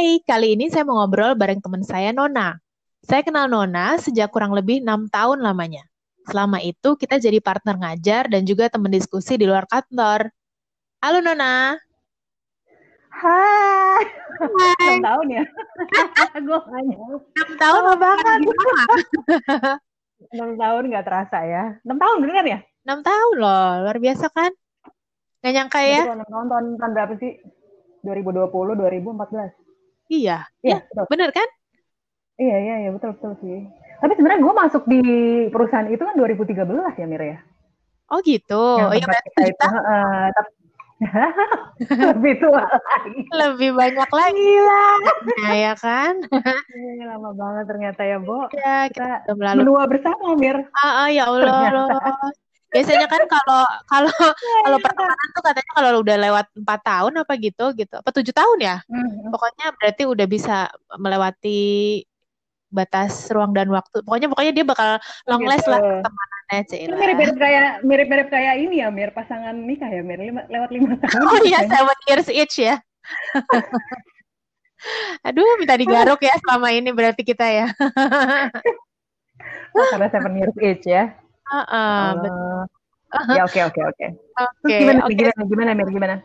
Hai, kali ini saya mau ngobrol bareng teman saya Nona. Saya kenal Nona sejak kurang lebih enam tahun lamanya. Selama itu kita jadi partner ngajar dan juga teman diskusi di luar kantor. Halo Nona. Hai. Hai. 6 tahun ya? Gue hanya 6 tahun lama banget. gimana? 6 tahun nggak terasa ya. 6 tahun beneran ya? 6 tahun loh, luar biasa kan? Gak nyangka ya? kalau 6 tahun tahun, tahun berapa sih? 2020, 2014. Iya, Iya, ya, bener kan? Iya, iya, iya, betul, betul sih. Tapi sebenarnya gue masuk di perusahaan itu kan 2013 ya, Mir ya? Oh gitu. Yang Oh iya berarti kita kita itu. heeh, tapi lebih tua lagi. lebih banyak lagi Gila. Nah, ya kan? Ini lama banget ternyata ya, Bo. Ya, kita Kita melalui. menua bersama, Mir. Ah, ah, ya Allah, Ternyata. Biasanya kan kalau kalau kalau Iya. pertemanan tuh katanya kalau udah lewat empat tahun apa gitu gitu apa tujuh tahun ya Hmm. pokoknya berarti udah bisa melewati batas ruang dan waktu pokoknya pokoknya dia bakal long last lah Gitu. pertemanannya Ini Cila mirip-mirip kayak mirip-mirip kayak ini ya, Mir pasangan nikah ya, Mir lima, lewat lima tahun oh iya seven years each ya aduh minta digaruk ya selama ini berarti kita ya Oh, karena seven years age ya. Betul. Oh, ya oke oke oke. Terus Oke, gimana oke. gimana gimana Mir gimana?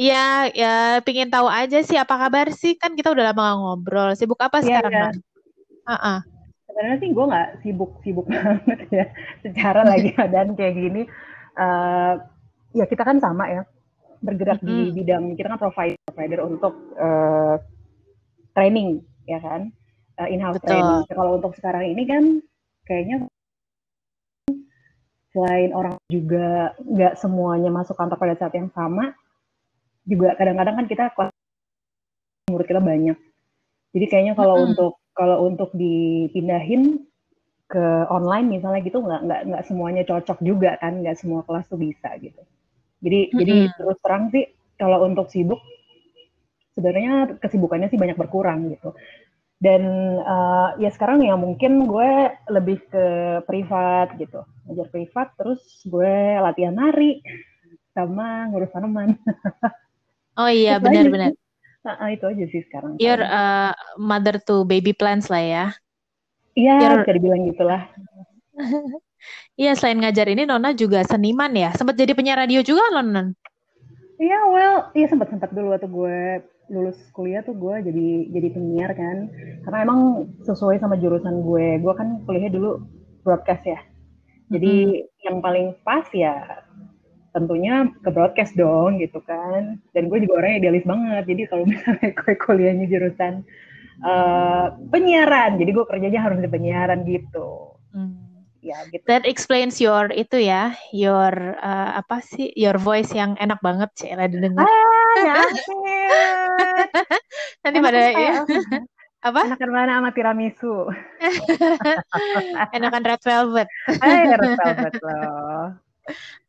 Iya, ya pingin tahu aja sih apa kabar sih kan kita udah lama gak ngobrol. Sibuk apa Iya sekarang, iya. Nan? Ah, ah. Sebenarnya sih gue nggak sibuk sibuk banget ya. Secara lagi keadaan kayak gini, eh ya kita kan sama ya bergerak di Mm-mm. bidang kita kan provider provider untuk eh, training ya kan Eh, in-house Betul. training. Kalau untuk sekarang ini kan kayaknya selain orang juga nggak semuanya masuk kantor pada saat yang sama, juga kadang-kadang kan kita kelas murid kita banyak. Jadi kayaknya kalau Mm-mm. untuk kalau untuk dipindahin ke online misalnya gitu nggak nggak nggak semuanya cocok juga kan, nggak semua kelas tuh bisa gitu. Jadi jadi Mm-mm. terus terang sih kalau untuk sibuk sebenarnya kesibukannya sih banyak berkurang gitu. Dan eh, ya sekarang ya mungkin gue lebih ke privat gitu, ngajar privat, terus gue latihan nari sama ngurus tanaman. Oh iya, benar-benar. sih. Ah, ah, itu aja sih sekarang paling. a mother to baby plants lah ya. Iya, You're bisa dibilang gitulah. Iya, selain ngajar ini Nona juga seniman ya. Sempat jadi penyiar radio juga loh, Non. Iya, well, iya sempat sempat dulu waktu gue lulus kuliah tuh gue jadi jadi penyiar kan, karena emang sesuai sama jurusan gue. Gue kan kuliahnya dulu broadcast ya. Jadi yang paling pas ya tentunya ke broadcast dong gitu kan. Dan gue juga orangnya idealis banget. Jadi kalau misalnya gue kuliahnya jurusan eh, penyiaran, jadi gue kerjanya harus di penyiaran gitu. Hmm. Ya gitu. That explains your itu ya, your uh, apa sih, your voice yang enak banget, Cila didengar. Ah, nyampe. Nanti pada ya, apa? enakan mana sama tiramisu? Enakan red velvet. Eh, red velvet loh.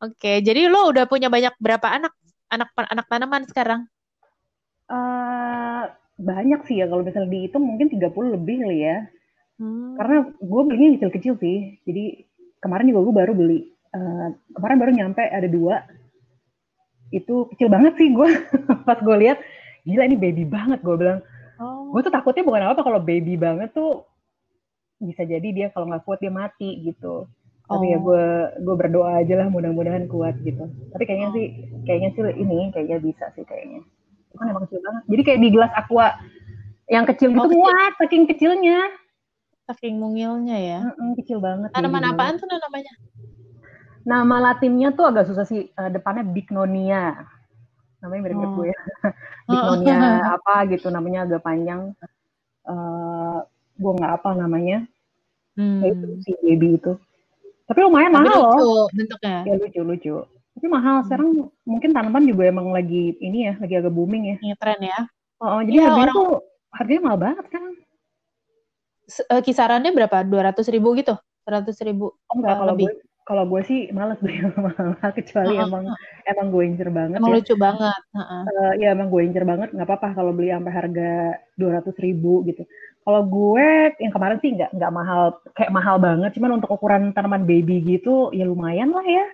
Oke, jadi lo udah punya banyak berapa anak anak anak tanaman sekarang? Eh, banyak sih ya kalau misalnya dihitung mungkin 30 lebih kali ya. Hmm. Karena gue belinya kecil-kecil sih. Jadi kemarin juga gue baru beli. Eh, kemarin baru nyampe ada dua. Itu kecil banget sih gue. Pas gue lihat, gila ini baby banget. Gue bilang, Oh. gue tuh takutnya bukan apa kalau baby banget tuh bisa jadi dia kalau nggak kuat dia mati gitu. Tapi ya Oh. gue gue berdoa aja lah mudah-mudahan kuat gitu. Tapi kayaknya sih kayaknya sih ini kayaknya bisa sih kayaknya. Itu kan emang kecil banget. Jadi kayak di gelas aqua yang kecil gitu Oh, kecil. muat saking kecilnya. Saking mungilnya ya. Mm-mm, kecil banget. Tanaman apaan tuh namanya? Nama latinnya tuh agak susah sih. Eh, depannya Bignonia. Namanya mirip-mirip Oh. gue ya. Bignonia apa gitu namanya agak panjang. Eh gue nggak apa namanya. Hmm. Ya itu si baby itu. Tapi lumayan Tapi mahal loh. lucu bentuknya. Ya lucu lucu. Tapi mahal sekarang mungkin tanaman juga emang lagi ini ya, lagi agak booming ya. Ini tren ya. Oh, oh, jadi Iya, harganya orang- tuh harganya mahal banget kan? Kisarannya berapa? 200 ribu gitu? 100 ribu? Oh enggak kalau lebih. gue kalau gue sih males beli yang mahal kecuali Heeh, emang emang gue incer banget Emang ya. lucu banget. Heeh. Eh, ya emang gue incer banget nggak apa-apa kalau beli sampai harga 200 ribu gitu. Kalau gue yang kemarin sih nggak nggak mahal kayak mahal banget, cuman untuk ukuran tanaman baby gitu ya lumayan lah ya.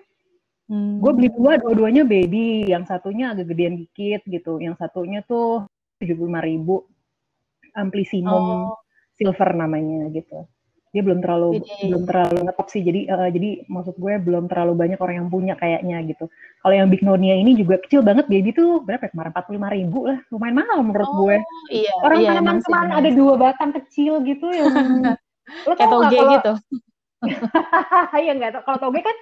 Hmm. Gue beli dua, dua-duanya baby. Yang satunya agak gedean dikit gitu. Yang satunya tuh 75 ribu. Amplissimo oh. Silver namanya gitu. Dia belum terlalu Bide. belum terlalu ngetop sih. Jadi uh, jadi maksud gue belum terlalu banyak orang yang punya kayaknya gitu. Kalau yang Bignonia ini juga kecil banget baby tuh berapa ya kemarin 45 ribu lah. Lumayan mahal menurut oh, gue. Iya, orang iya, tanaman ada dua batang kecil gitu yang lo tau gak kalau gitu. Iya enggak kalau toge kan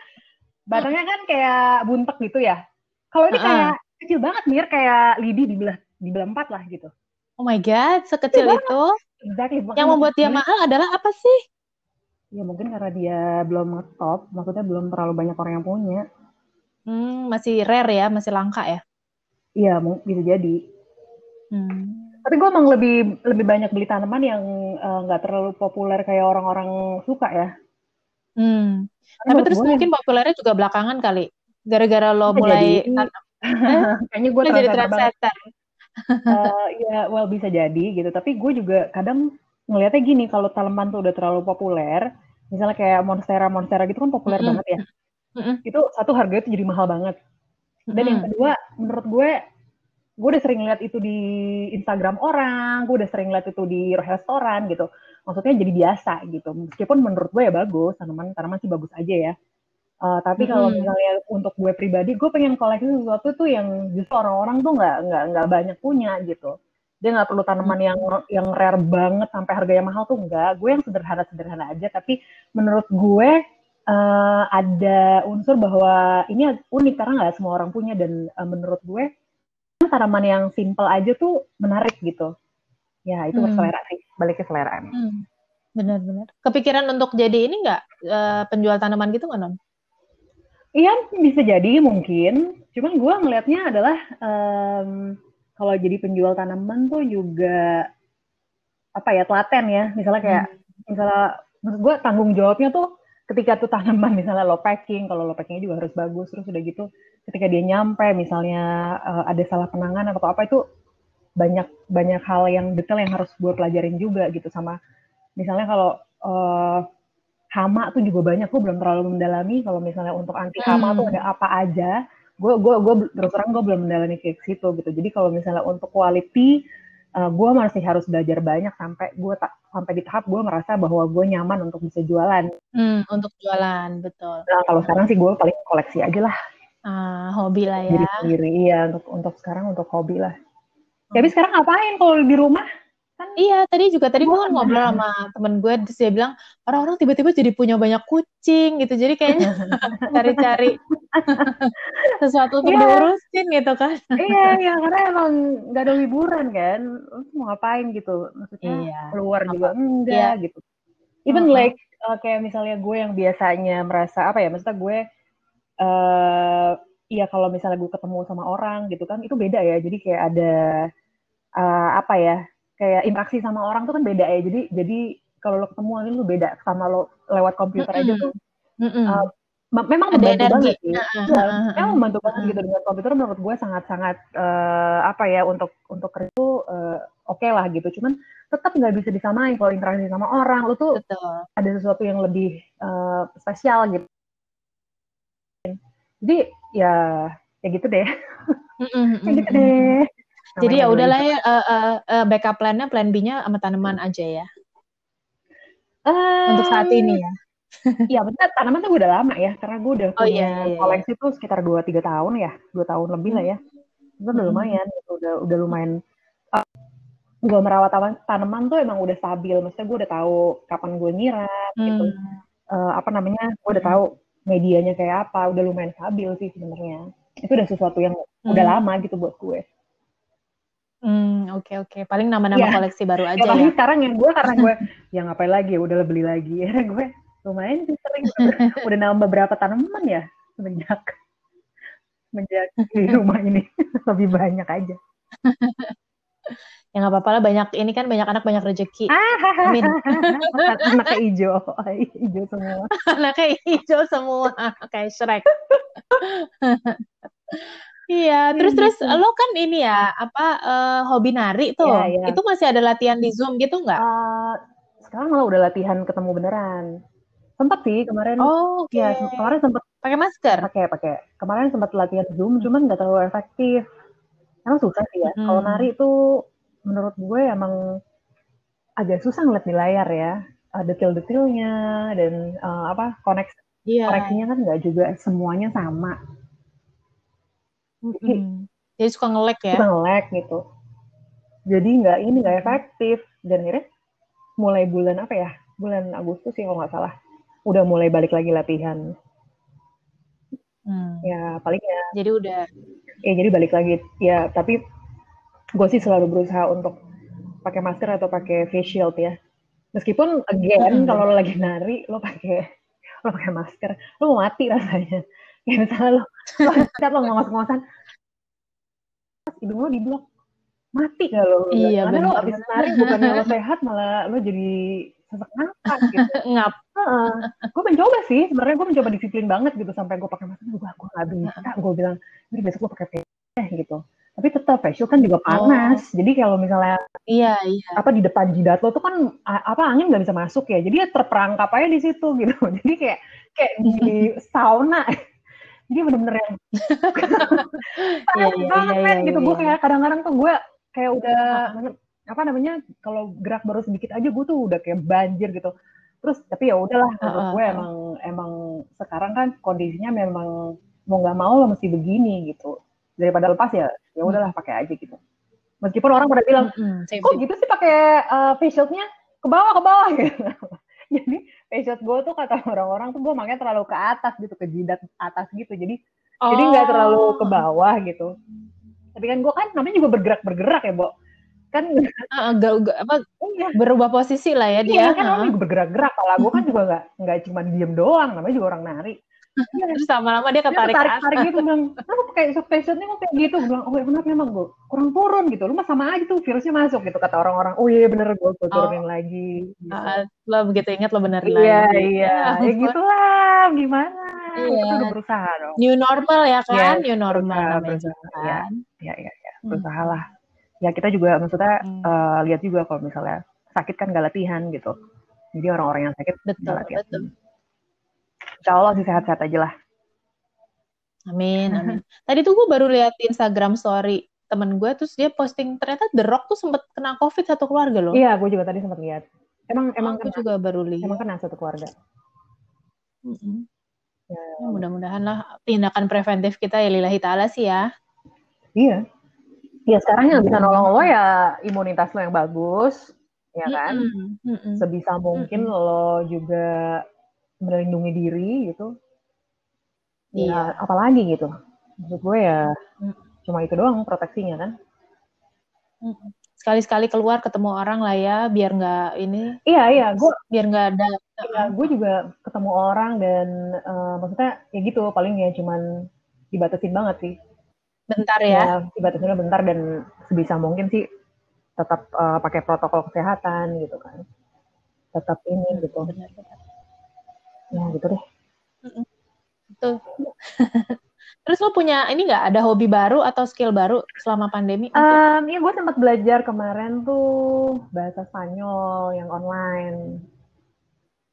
batangnya kan kayak buntek gitu ya. Kalau ini kayak kecil banget mir kayak lidi di belah di belah empat lah gitu. Oh my god, sekecil kecil itu. Exactly. Yang membuat dia mahal adalah apa sih? Ya mungkin karena dia belum ngetop, maksudnya belum terlalu banyak orang yang punya. Hmm, masih rare ya, masih langka ya? Iya, bisa jadi. Hmm. Tapi gue emang lebih lebih banyak beli tanaman yang eh, nggak uh, terlalu populer kayak orang-orang suka ya. Hmm. Tapi terus mungkin populernya juga belakangan kali. Gara-gara lo mulai jadi, eh? kayaknya gue jadi trendsetter. uh, ya, well bisa jadi gitu. Tapi gue juga kadang ngelihatnya gini, kalau tanaman tuh udah terlalu populer, misalnya kayak monstera monstera gitu kan populer mm -hmm. banget ya. Mm -hmm. Itu satu harganya tuh jadi mahal banget. Dan mm -hmm. yang kedua, menurut gue, gue udah sering lihat itu di Instagram orang, gue udah sering lihat itu di restoran gitu maksudnya jadi biasa gitu. Meskipun menurut gue ya bagus, tanaman tanaman sih bagus aja ya. Uh, tapi hmm. kalau misalnya untuk gue pribadi, gue pengen koleksi sesuatu tuh yang justru orang-orang tuh nggak nggak nggak banyak punya gitu. Dia nggak perlu tanaman yang yang rare banget sampai harganya mahal tuh enggak. Gue yang sederhana-sederhana aja. Tapi menurut gue uh, ada unsur bahwa ini unik karena nggak semua orang punya. Dan uh, menurut gue tanaman yang simple aja tuh menarik gitu. Ya itu hmm. selera sih. Balik ke selera hmm. benar-benar. Kepikiran untuk jadi ini nggak? Uh, penjual tanaman gitu nggak non Iya bisa jadi mungkin, cuman gue ngelihatnya adalah um, kalau jadi penjual tanaman tuh juga apa ya telaten ya, misalnya kayak hmm. misalnya maksud gue tanggung jawabnya tuh ketika tuh tanaman misalnya lo packing, kalau lo packingnya juga harus bagus, terus udah gitu ketika dia nyampe misalnya uh, ada salah penanganan atau apa itu banyak banyak hal yang detail yang harus gue pelajarin juga gitu sama misalnya kalau uh, hama tuh juga banyak gue belum terlalu mendalami kalau misalnya untuk anti hama hmm. tuh ada apa aja gue gue gue terus terang gue belum mendalami ke situ gitu. Jadi kalau misalnya untuk quality uh, gue masih harus belajar banyak sampai gue tak sampai di tahap gue merasa bahwa gue nyaman untuk bisa jualan. Hmm, untuk jualan betul. Nah kalau sekarang sih gue paling koleksi aja lah. Ah, hobi lah ya. Sendiri iya untuk untuk sekarang untuk hobi lah. Tapi sekarang ngapain kalau di rumah? Kan iya, tadi juga tadi gue kan ngobrol sama temen gue, terus dia bilang orang-orang tiba-tiba jadi punya banyak kucing gitu, jadi kayaknya cari-cari sesuatu untuk yeah. diurusin gitu kan. iya, iya, karena emang gak ada liburan kan, mau ngapain gitu, maksudnya iya. keluar apa? juga enggak iya. gitu. Even uh -huh. like uh, kayak misalnya gue yang biasanya merasa apa ya, maksudnya gue uh, Iya kalau misalnya gue ketemu sama orang gitu kan itu beda ya jadi kayak ada uh, apa ya kayak interaksi sama orang tuh kan beda ya. Jadi jadi kalau lo ketemu ini lo beda sama lo lewat komputer mm -hmm. aja tuh. Mm -hmm. uh, memang ada membantu energi. banget sih. Uh, uh, uh, uh, memang membantu banget gitu dengan komputer menurut gue sangat sangat uh, apa ya untuk untuk kerja itu uh, oke okay lah gitu. Cuman tetap nggak bisa disamain kalau interaksi sama orang. Lo tuh Betul. ada sesuatu yang lebih uh, spesial gitu. Jadi ya ya gitu deh. Ya gitu deh jadi ya udahlah ya uh, uh, uh, backup plan-nya plan B-nya sama tanaman aja ya um, untuk saat ini ya Iya benar tanaman tuh udah lama ya karena gue udah oh, punya iya, iya, iya. koleksi tuh sekitar dua tiga tahun ya dua tahun lebih lah ya itu udah lumayan gitu. udah udah lumayan uh, gue merawat tanaman tuh emang udah stabil maksudnya gue udah tahu kapan gue nyiram gitu. hmm. gitu uh, apa namanya gue udah tahu medianya kayak apa udah lumayan stabil sih sebenarnya itu udah sesuatu yang hmm. udah lama gitu buat gue Hmm, oke okay, oke. Okay. Paling nama-nama ya. koleksi baru aja ya. ya. sekarang yang gue karena gue ya ngapain lagi ya udah beli lagi ya gue lumayan sih sering udah nambah beberapa tanaman ya semenjak semenjak di rumah ini lebih banyak aja. ya nggak apa-apa lah banyak ini kan banyak anak banyak rezeki amin anaknya hijau hijau semua anaknya hijau semua kayak Shrek Iya, terus terus gitu. lo kan ini ya apa uh, hobi nari tuh, ya, ya. itu masih ada latihan di zoom gitu nggak? Uh, sekarang malah udah latihan ketemu beneran. Sempat sih kemarin. Oh, okay. ya kemarin sempat pakai masker. Pakai pakai. Kemarin sempat latihan zoom, cuman nggak terlalu efektif. Emang susah sih ya. Hmm. Kalau nari itu menurut gue emang agak susah ngeliat di layar ya uh, detail-detailnya dan uh, apa koneks Iya. koneksinya kan nggak juga semuanya sama jadi, suka nge-lag ya. suka nge-lag gitu. Jadi nggak ini nggak efektif. Dan akhirnya mulai bulan apa ya? Bulan Agustus sih kalau nggak salah. Udah mulai balik lagi latihan. Hmm. ya paling ya Jadi udah ya jadi balik lagi. Ya tapi gue sih selalu berusaha untuk pakai masker atau pakai face shield ya. Meskipun again Mm-mm. kalau lo lagi nari lo pakai lo pakai masker. Lo mau mati rasanya. Kayak misalnya lo lo saat lo nggak masuk ngosan hidung lo diblok mati. Gak lo Iya, karena lo bener. abis nari bukannya lo sehat malah lo jadi sesak nafas gitu. Ngap. gue mencoba sih sebenarnya gue mencoba disiplin banget gitu sampai gue pakai masker gue gue nggak bisa. Gue bilang ini besok gue pakai face gitu. Tapi tetap face shield kan juga panas. Jadi kalau misalnya Iya, iya. apa di depan jidat lo tuh kan apa angin nggak bisa masuk ya. Jadi ya terperangkap aja di situ gitu. Jadi kayak kayak di sauna jadi bener-bener yang Iya, panas iya, banget iya, men iya, gitu. iya. gue kayak kadang-kadang tuh gue kayak udah apa namanya kalau gerak baru sedikit aja gue tuh udah kayak banjir gitu. Terus tapi ya udahlah menurut gue emang emang sekarang kan kondisinya memang mau nggak mau lo mesti begini gitu. Daripada lepas ya ya udahlah pakai aja gitu. Meskipun orang pada bilang Mm-mm, kok safety. gitu sih pakai uh, face shield-nya? Ke bawah ke bawah gitu. Jadi face shield gue tuh kata orang-orang tuh gue makanya terlalu ke atas gitu ke jidat atas gitu. Jadi jadi nggak terlalu ke Oh. bawah gitu. Tapi kan gue kan namanya juga bergerak bergerak ya, Bo. Kan ga- ga- apa iya. berubah posisi lah ya Iya dia. kan namanya Heeh. juga bergerak-gerak. Kalau gue kan juga nggak nggak cuma diem doang, namanya juga orang nari. Iya, Terus lama-lama dia dia ketarik ke atas. tarik gitu bilang, kenapa pakai shield-nya kok kayak gitu? Gue bilang, oh ya kenapa emang gue kurang turun gitu. Lu mah sama aja tuh virusnya masuk gitu kata orang-orang. Oh iya bener gue turunin lagi. Gitu. Heeh, lo begitu ingat lo benerin Iya, lagi. iya. Ya ampun. gitulah, gimana? Iya. Kita udah berusaha dong. New normal ya kan? Yes, New normal berusaha, berusaha, juga iya. kan. Ya, ya, ya. Hmm. Berusaha lah. Ya kita juga maksudnya Hmm. eh, lihat juga kalau misalnya sakit kan gak latihan gitu. Jadi orang-orang yang sakit Betul, gak latihan. betul. Insya Allah sih sehat-sehat aja lah. Amin, amin. Tadi tuh gue baru lihat Instagram story temen gue, terus dia posting ternyata The Rock tuh sempet kena COVID satu keluarga loh. Iya, gue juga tadi sempat lihat. Emang emang aku kena, juga baru lihat. emang kena satu keluarga. Mm-mm. Ya. Ya, mudah-mudahan lah tindakan preventif kita ya lillahi ta'ala sih ya. Iya. Ya sekarang yang bisa nolong lo ya imunitas lo yang bagus, ya kan? Mm-mm, mm-mm. Sebisa mungkin lo juga melindungi diri gitu. Iya. Ya, apalagi gitu. Maksud gue ya Mm. cuma itu doang proteksinya kan. Sekali-sekali keluar ketemu orang lah ya, biar nggak ini, Iya, iya, gue biar nggak ada. ya, gue juga ketemu orang dan eh, maksudnya ya gitu paling ya cuman dibatasin banget sih. Bentar ya. Ya, dibatasinnya bentar dan sebisa mungkin sih tetap eh, pakai protokol kesehatan gitu kan. Tetap ini gitu. Benar-benar. Ya gitu deh. Betul. Terus lo punya ini nggak ada hobi baru atau skill baru selama pandemi? Um, ya gue sempat belajar kemarin tuh bahasa Spanyol yang online.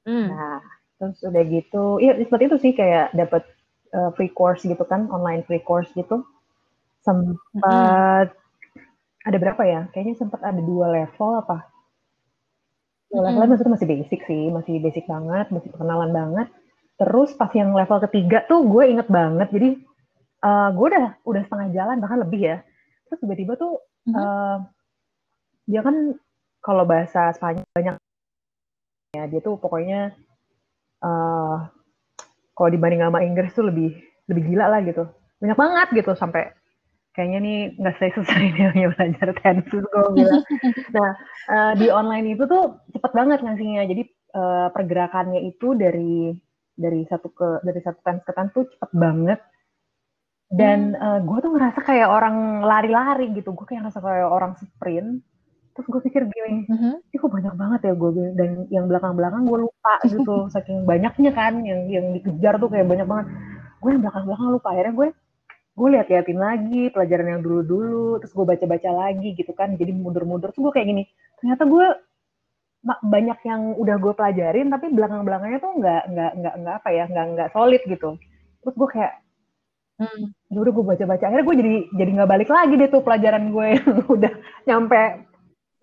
Hmm. Nah, terus udah gitu, iya seperti itu sih kayak dapat uh, free course gitu kan, online free course gitu. Sempat ada berapa ya? Kayaknya sempat ada dua level apa? Level Mm-mm. maksudnya masih basic sih, masih basic banget, masih perkenalan banget. Terus pas yang level ketiga tuh gue inget banget, jadi uh, gue udah udah setengah jalan bahkan lebih ya. Terus tiba-tiba tuh Mhm. uh, dia kan kalau bahasa Spanyol banyak ya dia tuh pokoknya uh, kalau dibanding sama Inggris tuh lebih lebih gila lah gitu banyak banget gitu sampai kayaknya nih nggak selesai nih belajar tensus gue bilang. Nah uh, di online itu tuh cepet banget ngasihnya. Jadi uh, pergerakannya itu dari dari satu ke dari satu tense ke tense tuh cepet banget. Dan uh, gue tuh ngerasa kayak orang lari-lari gitu. Gue kayak ngerasa kayak orang sprint. Terus gue pikir gini Mhm. ini kok banyak banget ya gue dan yang belakang-belakang gue lupa gitu. Saking banyaknya kan yang yang dikejar tuh kayak banyak banget. Gue yang belakang-belakang lupa. Akhirnya gue gue lihat-liatin lagi pelajaran yang dulu-dulu terus gue baca-baca lagi gitu kan jadi mundur-mundur terus gue kayak gini ternyata gue banyak yang udah gue pelajarin tapi belakang-belakangnya tuh nggak nggak nggak nggak apa ya nggak nggak solid gitu terus gue kayak Hmm. ya udah gue baca-baca akhirnya gue jadi jadi nggak balik lagi deh tuh pelajaran gue yang udah nyampe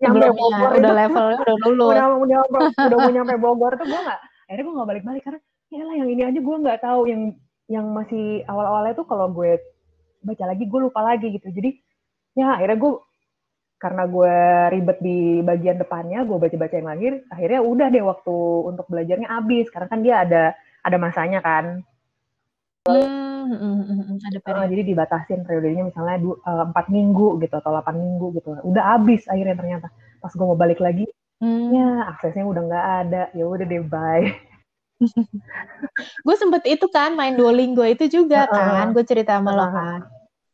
nyampe Belum, Bogor ya, udah levelnya udah lulus. udah udah udah mau nyampe Bogor tuh gue nggak akhirnya gue nggak balik-balik karena ya lah yang ini aja gue nggak tahu yang yang masih awal-awalnya tuh kalau gue baca lagi gue lupa lagi gitu. Jadi ya akhirnya gue karena gue ribet di bagian depannya gue baca-baca yang lahir akhirnya udah deh waktu untuk belajarnya habis. Karena kan dia ada ada masanya kan. Hmm, hmm, hmm, hmm, ada Eh, periode. jadi dibatasin periodenya misalnya du- eh, empat minggu gitu atau 8 minggu gitu. Udah habis akhirnya ternyata. Pas gue mau balik lagi Hmm. ya aksesnya udah nggak ada. Ya udah deh bye Gue sempet itu kan main Duolingo itu juga Heeh. kan, gue cerita sama lo kan.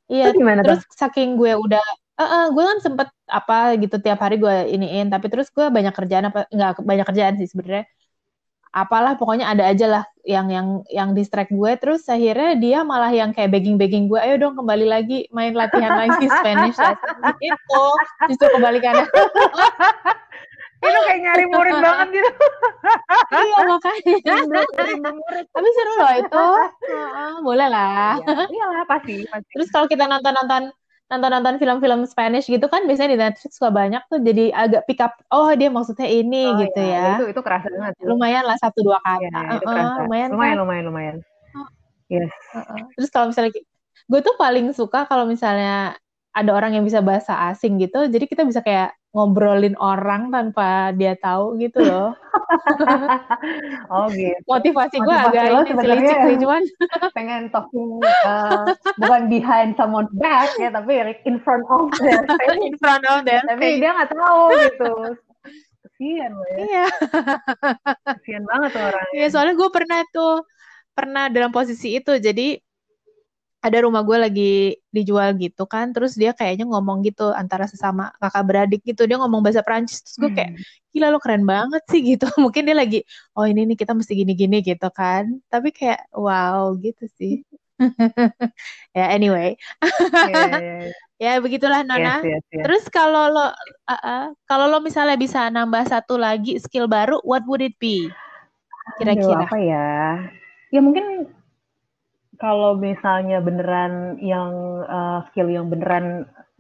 Iya, Terus terus saking gue udah, eh gue kan sempet apa gitu tiap hari gue iniin, tapi terus gue banyak kerjaan apa nggak banyak kerjaan sih sebenarnya. Apalah pokoknya ada aja lah yang yang yang distract gue. Terus akhirnya dia malah yang kayak begging-begging gue, ayo dong kembali lagi main latihan lagi Spanish lesson gitu. Justru kebalikannya. itu kayak nyari murid banget gitu iya makanya. Tapi seru loh itu. Heeh, boleh lah. Iya, iyalah pasti pasti Terus kalau kita nonton-nonton nonton-nonton film-film Spanish gitu kan biasanya di Netflix suka banyak tuh jadi agak pick up oh dia maksudnya ini Oh, gitu iya, ya. itu itu kerasa banget. Lumayan lah satu dua kata. iya, itu kerasa. lumayan lumayan kan? lumayan lumayan yes Heeh. Terus kalau misalnya gue tuh paling suka kalau misalnya ada orang yang bisa bahasa asing gitu, jadi kita bisa kayak ngobrolin orang tanpa dia tahu gitu loh. oh gitu Motivasi gue agak lo ini selicik sih, cuman pengen talking uh, bukan behind someone back ya tapi like in front of their face in front of them. tapi dia nggak tahu gitu kesian loh ya Iya. kesian banget orang Iya, soalnya gue pernah tuh, pernah dalam posisi itu. Jadi ada rumah gue lagi dijual gitu kan, terus dia kayaknya ngomong gitu antara sesama kakak beradik gitu. Dia ngomong bahasa Prancis, terus gue kayak, gila lo keren banget sih gitu. Mungkin dia lagi, oh ini nih kita mesti gini-gini gitu kan. Tapi kayak, wow gitu sih. ya anyway, Iya, iya, iya. ya begitulah Nona. Yes, yes, yes. Terus kalau lo, uh, uh, kalau lo misalnya bisa nambah satu lagi skill baru, what would it be? Kira-kira. apa ya? Ya mungkin kalau misalnya beneran yang uh, skill yang beneran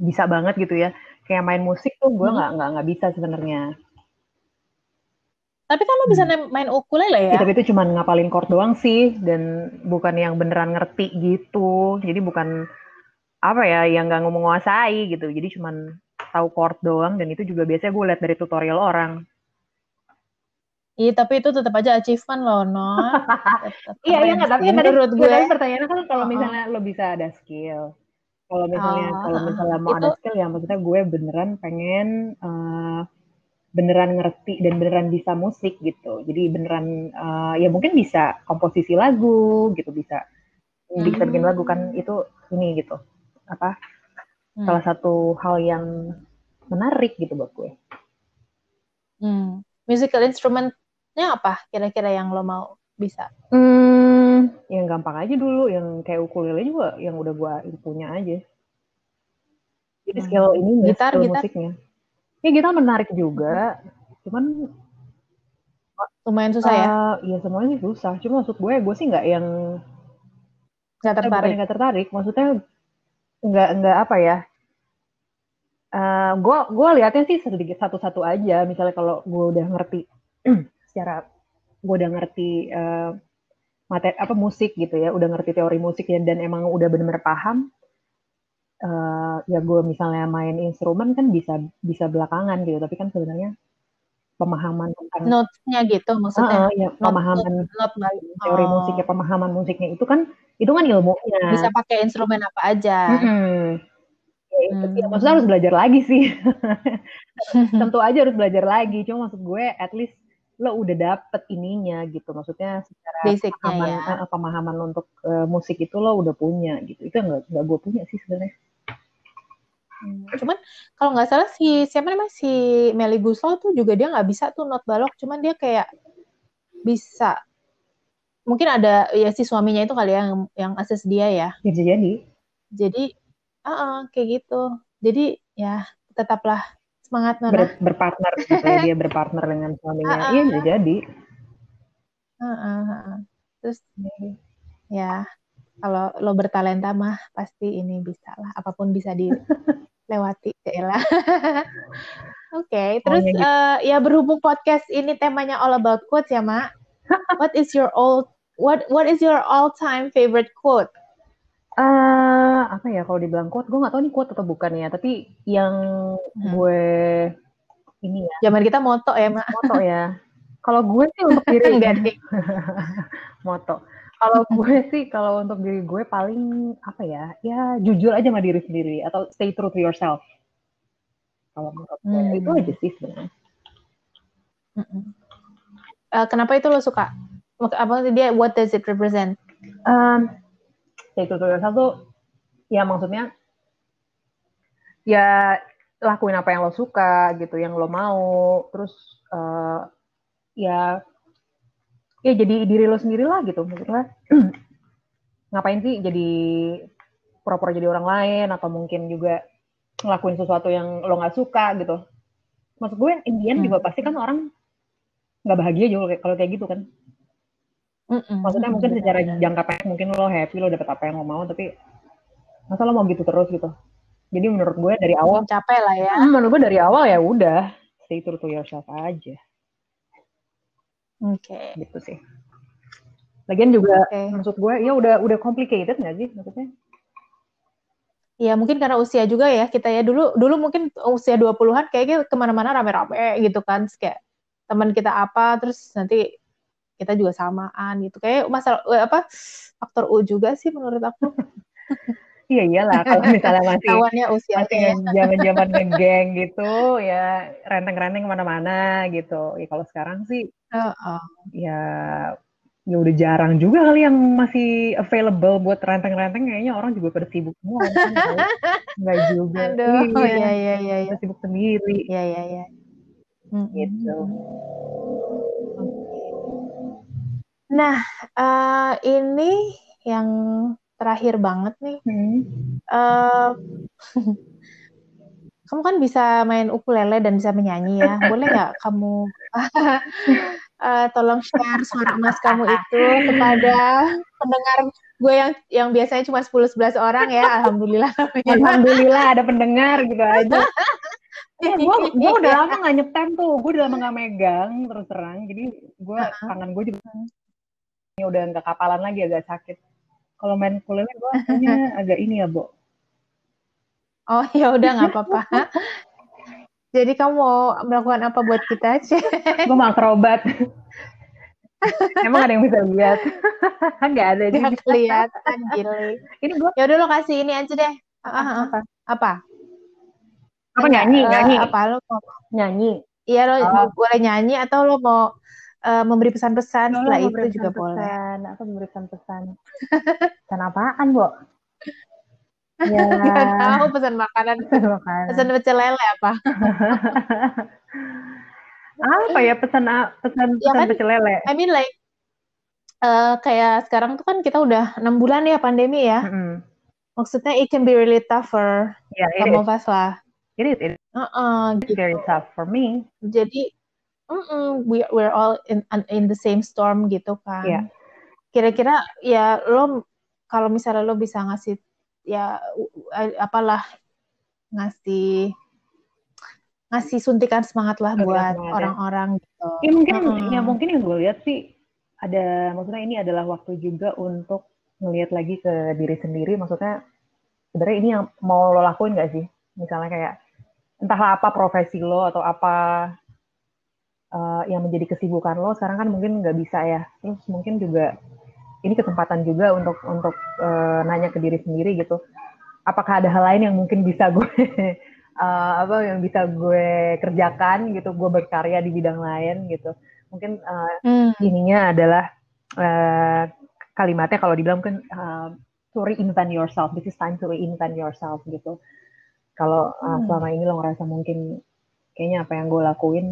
bisa banget gitu ya, kayak main musik tuh gue Hmm. nggak nggak nggak bisa sebenarnya. Tapi kan lo bisa nem- main ukulele Ya, ya? tapi itu cuma ngapalin chord doang sih, dan bukan yang beneran ngerti gitu. Jadi bukan apa ya, yang nggak menguasai gitu. Jadi cuma tahu chord doang, dan itu juga biasanya gue lihat dari tutorial orang. Iya, tapi itu tetap aja achievement loh, Non. Tetap Iya, iya nggak, tapi kan tadi, menurut gue. tapi pertanyaannya kan kalau misalnya lo bisa ada skill. Kalau misalnya, Oh, kalau misalnya mau Itu, ada skill ya maksudnya gue beneran pengen eh, beneran ngerti dan beneran bisa musik gitu. Jadi beneran eh, ya mungkin bisa komposisi lagu gitu, bisa bisa bikin lagu kan hmm, itu ini gitu. Apa? hmm, Salah satu hal yang menarik gitu buat gue. hmm. Musical instrument-nya apa kira-kira yang lo mau bisa? Hmm, yang gampang aja dulu, yang kayak ukulele juga, yang udah gue punya aja. Jadi Hmm. skill ini Gitar, skill gitar, musiknya. Ya gitar menarik juga, cuman lumayan susah ya? eh ya semuanya sih susah. Cuma maksud gue, gue sih nggak yang Nggak tertarik. nggak tertarik, maksudnya nggak nggak apa ya? eh gue gue lihatnya sih sedikit satu-satu aja. Misalnya kalau gue udah ngerti secara gue udah ngerti eh, materi apa musik gitu ya, udah ngerti teori musik ya dan emang udah bener-bener paham. eh ya gue misalnya main instrumen kan bisa bisa belakangan gitu, tapi kan sebenarnya pemahaman tentang Notes-nya gitu maksudnya. Heeh, ya Not, not, pemahaman not by, teori oh, musiknya, pemahaman musiknya itu kan itu kan ilmunya. bisa pakai instrumen apa aja. Ya, itu sih. Hmm. Maksudnya harus belajar lagi sih. Tentu aja harus belajar lagi. Cuma maksud gue, at least lo udah dapet ininya gitu. Maksudnya secara Basicnya pemahaman ya. eh, pemahaman untuk eh, musik itu lo udah punya gitu. Itu nggak nggak gue punya sih sebenarnya. Hmm, Cuman kalau nggak salah si siapa namanya si Melly Guslo tuh juga dia nggak bisa tuh not balok, cuman dia kayak bisa. Mungkin ada ya si suaminya itu kali ya yang yang akses dia ya. Bisa jadi. Jadi, ah kayak gitu. Jadi ya tetaplah semangat Nona. Ber- berpartner gitu ya. Dia berpartner dengan suaminya. Iya bisa jadi. Ah, ah, ah, ah. Terus ya kalau lo bertalenta mah pasti ini bisa lah. Apa pun bisa di lewati ya Oke, okay, terus oh, ya, gitu. uh, ya berhubung podcast ini temanya all about quotes ya, Mak. what is your all what what is your all time favorite quote? Uh, apa ya kalau dibilang quote, gue gak tahu nih quote atau bukan ya, tapi yang hmm. gue ini ya. Zaman kita moto ya, Mak. Moto ya. Kalau gue sih untuk diri enggak moto. Kalau gue sih kalau untuk diri gue paling apa ya? Ya jujur aja sama diri sendiri atau stay true to yourself. Kalau menurut gue hmm. itu aja sih sebenarnya. Uh, kenapa itu lo suka? Apa dia? What does it represent? Um, true to yourself tuh ya maksudnya ya lakuin apa yang lo suka gitu yang lo mau. Terus uh, ya ya jadi diri lo sendiri lah gitu maksudnya. Ngapain sih jadi pura-pura jadi orang lain atau mungkin juga ngelakuin sesuatu yang lo nggak suka gitu. Maksud gue Indian hmm. juga pasti kan orang nggak bahagia juga kalau kayak gitu kan Mm-mm. Maksudnya mungkin secara jangka pendek mungkin lo happy lo dapet apa yang lo mau tapi masa lo mau gitu terus gitu. Jadi menurut gue dari awal capek lah ya. Hmm, menurut gue dari awal ya udah stay true to yourself aja. Oke. Okay. Gitu sih. Lagian juga okay. maksud gue ya udah udah complicated nggak sih maksudnya? Ya mungkin karena usia juga ya kita ya dulu dulu mungkin usia 20-an kayaknya ke mana-mana rame-rame gitu kan kayak teman kita apa terus nanti kita juga samaan gitu kayak masalah eh, apa faktor U juga sih menurut aku Iya iyalah kalau misalnya masih Kawannya usia masih zaman-zaman ngegeng gitu ya renteng-renteng ke mana-mana gitu. Ya kalau sekarang sih uh, uh. ya ya udah jarang juga kali yang masih available buat renteng-renteng kayaknya orang juga pada sibuk semua kan, Enggak juga. Aduh, iya iya iya iya. Sibuk sendiri. Iya iya iya. Gitu. Nah, uh, ini yang terakhir banget nih. Hmm. Uh, kamu kan bisa main ukulele dan bisa menyanyi ya. Boleh nggak kamu uh, tolong share suara emas kamu itu kepada pendengar gue yang yang biasanya cuma 10-11 orang ya. Alhamdulillah. Alhamdulillah ada pendengar gitu aja. ya, gue gue udah lama gak nyetem tuh, gue udah lama gak megang terus terang, jadi gue uh -huh. tangan gue juga ini udah nggak kapalan lagi agak sakit. Kalau main ukulele gue agak ini ya, Bo. Oh ya udah nggak apa-apa. Jadi kamu mau melakukan apa buat kita aja? gue mau akrobat. Emang ada yang bisa lihat? Enggak ada. Gak kelihatan, gile. Ini gue. Ya udah lo kasih ini aja deh. Apa? Apa? Apa nyanyi? Uh, nyanyi. Apa lo mau? Nyanyi. Iya lo oh. boleh nyanyi atau lo mau uh, memberi pesan-pesan oh, setelah itu juga pesan. boleh. Aku memberi pesan-pesan. pesan apaan, Bu? Ya. Gak tahu pesan makanan. Pesan makanan. Pesan pecel lele apa? apa ya pesan pesan ya pesan kan, pecel lele? I mean like uh, kayak sekarang tuh kan kita udah enam bulan ya pandemi ya. Mm -hmm. Maksudnya it can be really tough for yeah, some of us lah. It is. It is. Uh -uh, gitu. very tough for me. Jadi mm we we're all in in the same storm gitu kan. Yeah. Kira-kira ya lo kalau misalnya lo bisa ngasih ya apalah ngasih ngasih suntikan semangat lah buat ya. orang-orang gitu. Ya mungkin mm-hmm. ya mungkin yang gue lihat sih ada maksudnya ini adalah waktu juga untuk ngelihat lagi ke diri sendiri maksudnya sebenarnya ini yang mau lo lakuin gak sih misalnya kayak entahlah apa profesi lo atau apa uh, yang menjadi kesibukan lo sekarang kan mungkin nggak bisa ya. Terus mungkin juga ini kesempatan juga untuk untuk uh, nanya ke diri sendiri gitu. Apakah ada hal lain yang mungkin bisa gue uh, apa yang bisa gue kerjakan gitu gue berkarya di bidang lain gitu. Mungkin uh, hmm. ininya adalah uh, kalimatnya kalau dibilang kan uh, to reinvent yourself. This is time to reinvent yourself gitu. Kalau uh, selama ini lo ngerasa mungkin kayaknya apa yang gue lakuin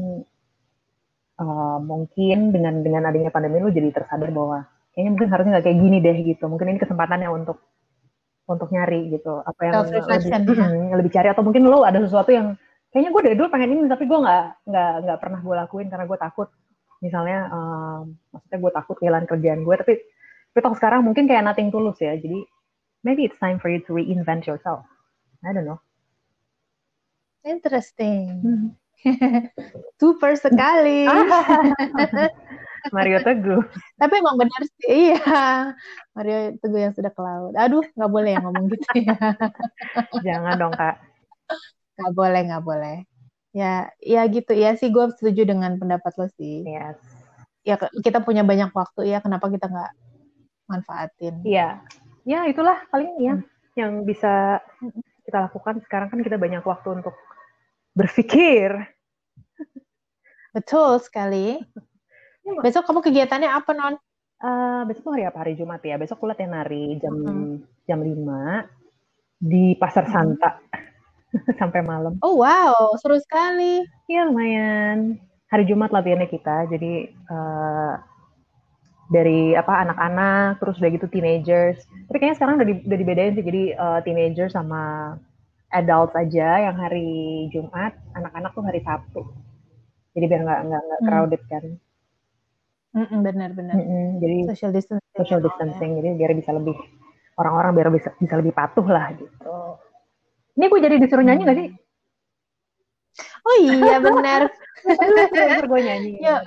uh, mungkin dengan dengan adanya pandemi lu jadi tersadar bahwa kayaknya mungkin harusnya nggak kayak gini deh gitu. Mungkin ini kesempatannya untuk untuk nyari gitu. Apa yang lebih, ya. lebih cari. Atau mungkin lo ada sesuatu yang kayaknya gue dari dulu pengen ini tapi gue nggak nggak nggak pernah gue lakuin karena gue takut. Misalnya um, maksudnya gue takut kehilangan kerjaan gue tapi tapi toh sekarang mungkin kayak nothing tulus ya. Jadi maybe it's time for you to reinvent yourself. I don't know. Interesting. Super sekali. Mario Teguh. Tapi emang benar sih, iya. Mario Teguh yang sudah ke laut. Aduh, nggak boleh ya ngomong gitu ya. Jangan dong, Kak. Nggak boleh, nggak boleh. Ya, ya gitu. Ya sih, gue setuju dengan pendapat lo sih. Yes. Ya, kita punya banyak waktu ya, kenapa kita nggak manfaatin? Iya. Ya, itulah paling ya hmm. yang bisa kita lakukan. Sekarang kan kita banyak waktu untuk berpikir. Betul sekali. Besok kamu kegiatannya apa, Non? Uh, besok hari apa? Hari Jumat ya. Besok aku latihan nari jam hmm. jam 5 di Pasar Santa. Sampai malam. Oh wow, seru sekali. Iya lumayan. Hari Jumat latihannya kita. Jadi uh, dari apa anak-anak, terus udah gitu teenagers. Tapi kayaknya sekarang udah, di, udah dibedain sih. Jadi uh, teenager sama adult aja yang hari Jumat, anak-anak tuh hari Sabtu. Jadi biar nggak nggak nggak hmm. crowded hmm. kan. Mm benar-benar. Mm -mm, jadi social distancing. Social distancing. Ya. Jadi biar bisa lebih orang-orang biar bisa bisa lebih patuh lah gitu. Ini gue jadi disuruh nyanyi gak sih? Oh iya benar. Gue nyanyi. Yuk.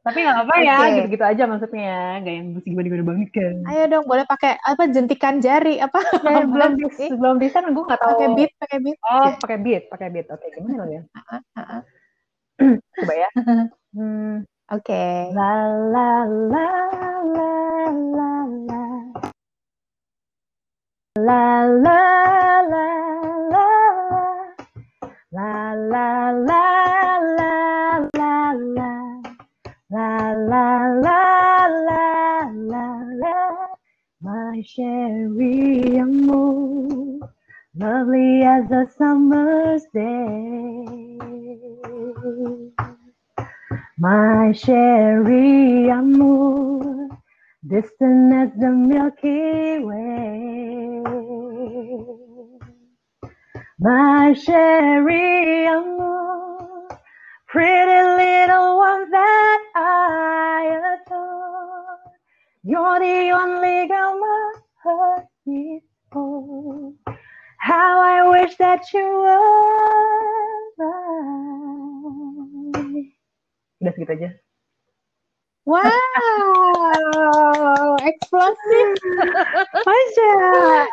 Tapi nggak apa ya, gitu-gitu aja maksudnya, gak yang mesti gimana-gimana banget kan. Ayo dong, boleh pakai apa jentikan jari apa? Ya, belum belum bisa, gue nggak tahu. Pakai beat, pakai beat. Oh, pakai beat, pakai beat. Oke, gimana ya? Coba ya. Hmm. Oke. Okay. La la la la la la. La la la la la la la la la la la la la la la my sherry amour lovely as a summer's day my sherry amour distant as the Milky Way. My sherry amour, pretty little one that I adore. You're the only girl my heart beats for. How I wish that you were mine. Udah segitu aja. Wow, eksplosif. Masya.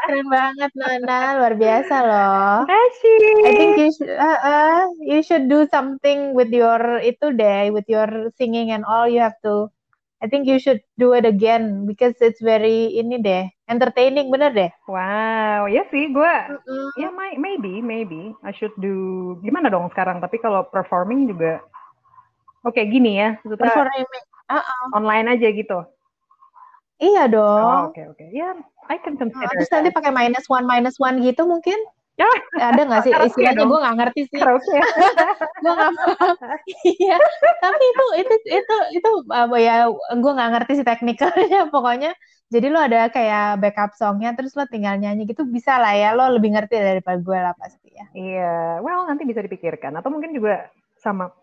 Keren banget Nona, luar biasa loh. Kasih. I think you should, uh, uh, you should do something with your itu deh, with your singing and all you have to. I think you should do it again because it's very ini deh, entertaining bener deh. Wow, ya sih gue, mm-hmm. ya maybe, maybe I should do gimana dong sekarang. Tapi kalau performing juga, oke okay, gini ya. Performing uh-uh. online aja gitu. Iya dong. Oh, oke oke. Ya, I can consider. Uh, terus nanti pakai minus one minus one gitu mungkin? Ya. Ada nggak sih istilahnya? Gue nggak ngerti sih. gue nggak Iya. Tapi itu itu itu itu apa ya? Gue nggak ngerti sih teknikalnya. Pokoknya jadi lo ada kayak backup songnya, terus lo tinggal nyanyi gitu bisa lah ya. Lo lebih ngerti daripada gue lah pasti ya. Iya. Well nanti bisa dipikirkan. Atau mungkin juga sama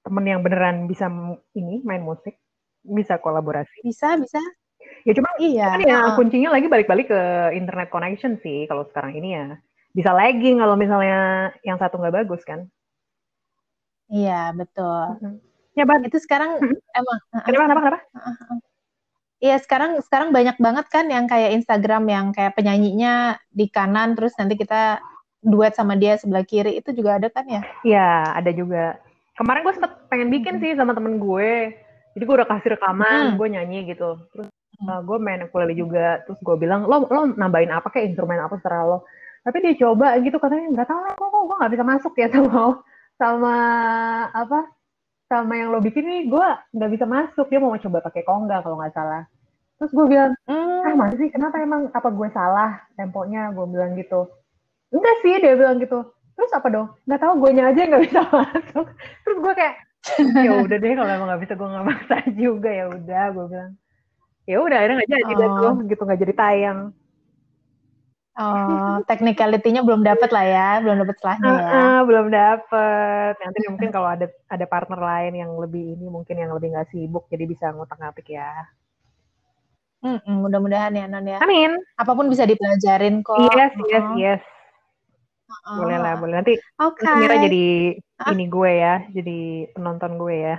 temen yang beneran bisa ini main musik bisa kolaborasi. Bisa bisa. Ya cuma iya kan ya kuncinya lagi balik-balik ke internet connection sih kalau sekarang ini ya. Bisa lagging kalau misalnya yang satu nggak bagus kan? Iya betul. Mm-hmm. ya bang. Itu sekarang mm-hmm. emang kenapa kenapa kenapa? Iya sekarang sekarang banyak banget kan yang kayak Instagram yang kayak penyanyinya di kanan terus nanti kita duet sama dia sebelah kiri itu juga ada kan ya? Iya ada juga kemarin gue sempet pengen bikin sih sama temen gue. Jadi gue udah kasih rekaman hmm. gue nyanyi gitu. Terus uh, gue main ukulele juga. Terus gue bilang lo lo nambahin apa kayak instrumen apa secara lo. Tapi dia coba gitu katanya nggak tahu kok kok gue nggak bisa masuk ya sama sama apa sama yang lo bikin nih gue nggak bisa masuk. Dia mau coba pakai kongga kalau nggak salah. Terus gue bilang hmm. ah masih sih? Kenapa emang apa gue salah temponya? Gue bilang gitu. Enggak sih dia bilang gitu terus apa dong nggak tahu gue aja nggak bisa masuk terus gue kayak ya udah deh kalau emang nggak bisa gue nggak maksa juga ya udah gue bilang ya udah akhirnya nggak jadi oh. tuh gitu nggak jadi tayang oh technicality-nya belum dapet lah ya belum dapet setelahnya ya uh, belum dapet nanti mungkin kalau ada ada partner lain yang lebih ini mungkin yang lebih nggak sibuk jadi bisa ngutak ngatik ya Hmm, mudah-mudahan ya Non ya. Amin. Apa pun bisa dipelajarin kok. Yes, yes, yes. Oh. Boleh lah, boleh. Nanti okay. Mira jadi huh? ini gue ya, jadi penonton gue ya.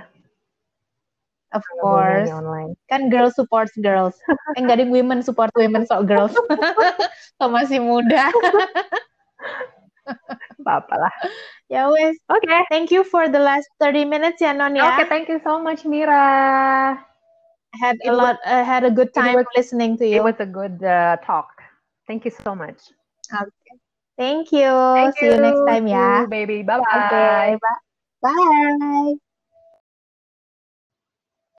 Of course. Online. Kan girls supports girls. eh, enggak di women support women so girls. so masih muda. Apa-apa lah. Ya wes. Oke. Okay. Thank you for the last 30 minutes ya Non ya. Oke, okay, thank you so much Mira. Had a lot uh, had a good time was, listening to you. It was a good uh, talk. Thank you so much. Okay. Thank you. Thank See you. you next time ya. baby. Bye bye. Okay, bye. Bye.